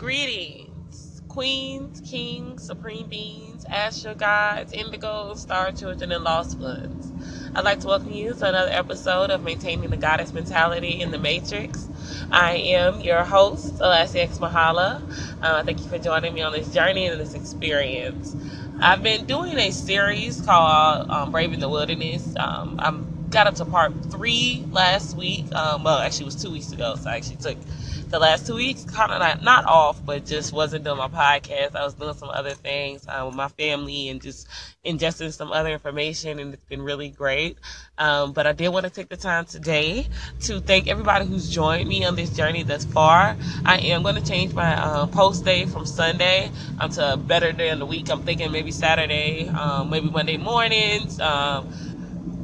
Greetings, queens, kings, supreme beings, astral gods, indigos, star children, and lost ones. I'd like to welcome you to another episode of Maintaining the Goddess Mentality in the Matrix. I am your host, Alessia X Mahala. Uh, thank you for joining me on this journey and this experience. I've been doing a series called um, Braving the Wilderness. Um, I got up to part three last week. Um, well, actually, it was two weeks ago, so I actually took the last two weeks kind of not, not off, but just wasn't doing my podcast. I was doing some other things uh, with my family and just ingesting some other information, and it's been really great. Um, but I did want to take the time today to thank everybody who's joined me on this journey thus far. I am going to change my uh, post day from Sunday um, to a better day in the week. I'm thinking maybe Saturday, um, maybe Monday mornings. Um,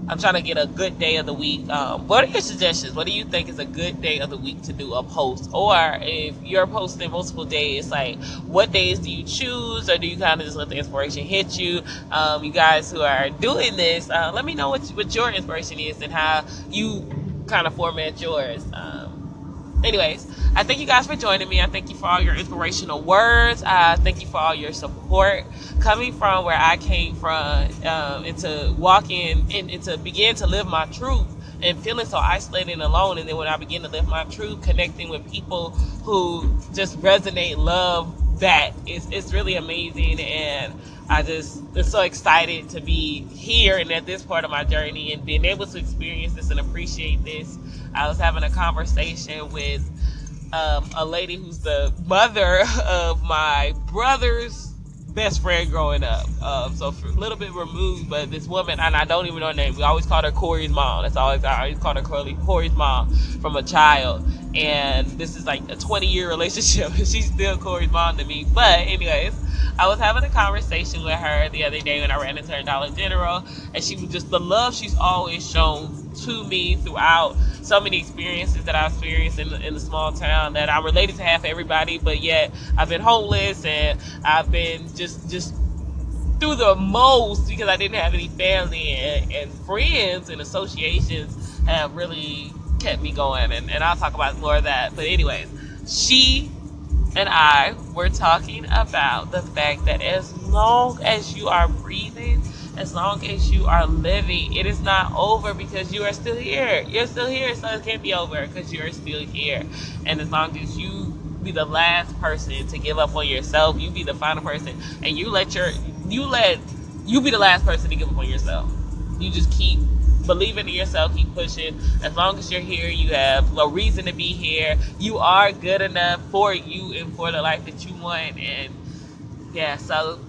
I'm trying to get a good day of the week. Um, what are your suggestions? What do you think is a good day of the week to do a post? Or if you're posting multiple days, like what days do you choose, or do you kind of just let the inspiration hit you? Um, you guys who are doing this, uh, let me know what, what your inspiration is and how you kind of format yours. Um, anyways, I thank you guys for joining me. I thank you for all your inspirational words. I thank you for all your support coming from where I came from um, walk in and to begin to live my truth and feeling so isolated and alone. And then when I begin to live my truth, connecting with people who just resonate, love that, it's, it's really amazing. And I just am so excited to be here and at this part of my journey and being able to experience this and appreciate this. I was having a conversation with um, a lady who's the mother of my brother's best friend growing up. Um, so a little bit removed, but this woman, and I don't even know her name. We always called her Corey's mom. That's always I always called her Corey, Corey's mom from a child. And this is like a 20 year relationship. She's still Corey's mom to me. But anyways, I was having a conversation with her the other day when I ran into her Dollar General, and she was just the love she's always shown to me throughout so many experiences that I experienced in the, in the small town that I'm related to half everybody, but yet I've been homeless and I've been just just through the most because I didn't have any family and, and friends and associations have really kept me going and, and I'll talk about more of that. But anyways, she and I were talking about the fact that as long as you are breathing, as long as you are living, it is not over because you are still here. You're still here, so it can't be over because you're still here. And as long as you be the last person to give up on yourself, you be the final person, and you let your you let you be the last person to give up on yourself. You just keep believing in yourself, keep pushing. As long as you're here, you have a reason to be here. You are good enough for you and for the life that you want. And yeah, so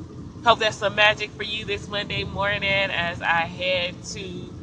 Hope that's some magic for you this Monday morning as I head to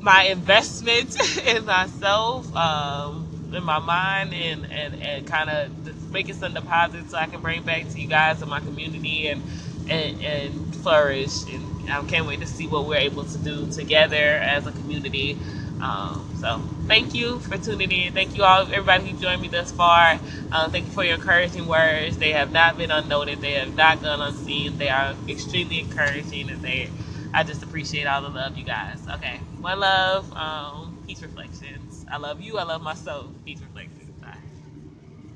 my investment in myself, um, in my mind, and, and, and kind of making some deposits so I can bring back to you guys in my community and, and, and flourish. And I can't wait to see what we're able to do together as a community. Um, so thank you for tuning in. Thank you all, everybody who joined me thus far. Uh, thank you for your encouraging words. They have not been unnoted. They have not gone unseen. They are extremely encouraging, and they. I just appreciate all the love, you guys. Okay, one love. Um, peace reflections. I love you. I love myself. Peace reflections.